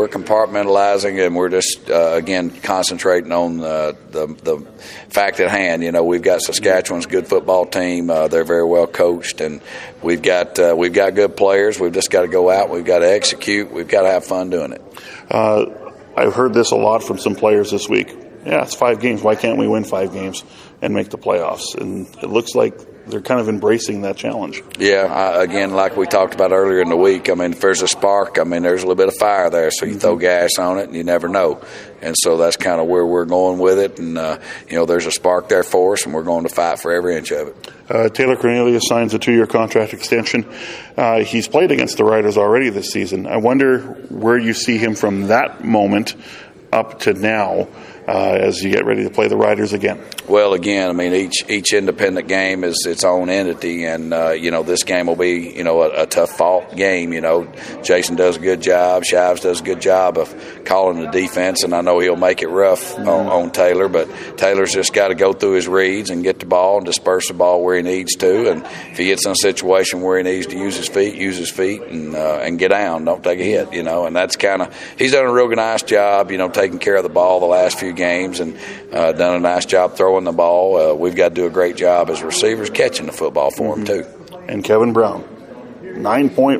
we're compartmentalizing and we're just uh, again concentrating on uh, the the fact at hand. You know, we've got Saskatchewan's good football team. Uh, they're very well coached, and we've got uh, we've got good players. We've just got to go out. We've got to execute. We've got to have fun doing it. Uh, I've heard this a lot from some players this week. Yeah, it's five games. Why can't we win five games and make the playoffs? And it looks like they're kind of embracing that challenge. Yeah, I, again, like we talked about earlier in the week, I mean, if there's a spark, I mean, there's a little bit of fire there, so you mm-hmm. throw gas on it and you never know. And so that's kind of where we're going with it. And, uh, you know, there's a spark there for us, and we're going to fight for every inch of it. Uh, Taylor Cornelius signs a two year contract extension. Uh, he's played against the Riders already this season. I wonder where you see him from that moment up to now uh, as you get ready to play the Riders again? Well, again, I mean, each each independent game is its own entity, and uh, you know this game will be you know a, a, tough fought game. You know, Jason does a good job, Shivers does a good job of calling the defense, and I know he'll make it rough on, on, Taylor, but Taylor's just got to go through his reads and get the ball and disperse the ball where he needs to, and if he gets in a situation where he needs to use his feet, use his feet and uh, and get down, don't take a hit. You know, and that's kind of he's done a real nice job. You know, taking care of the ball the last few games and uh, done a nice job throwing the ball. Uh, we've got to do a great job as receivers catching the football for mm-hmm. too. And Kevin Brown, nine point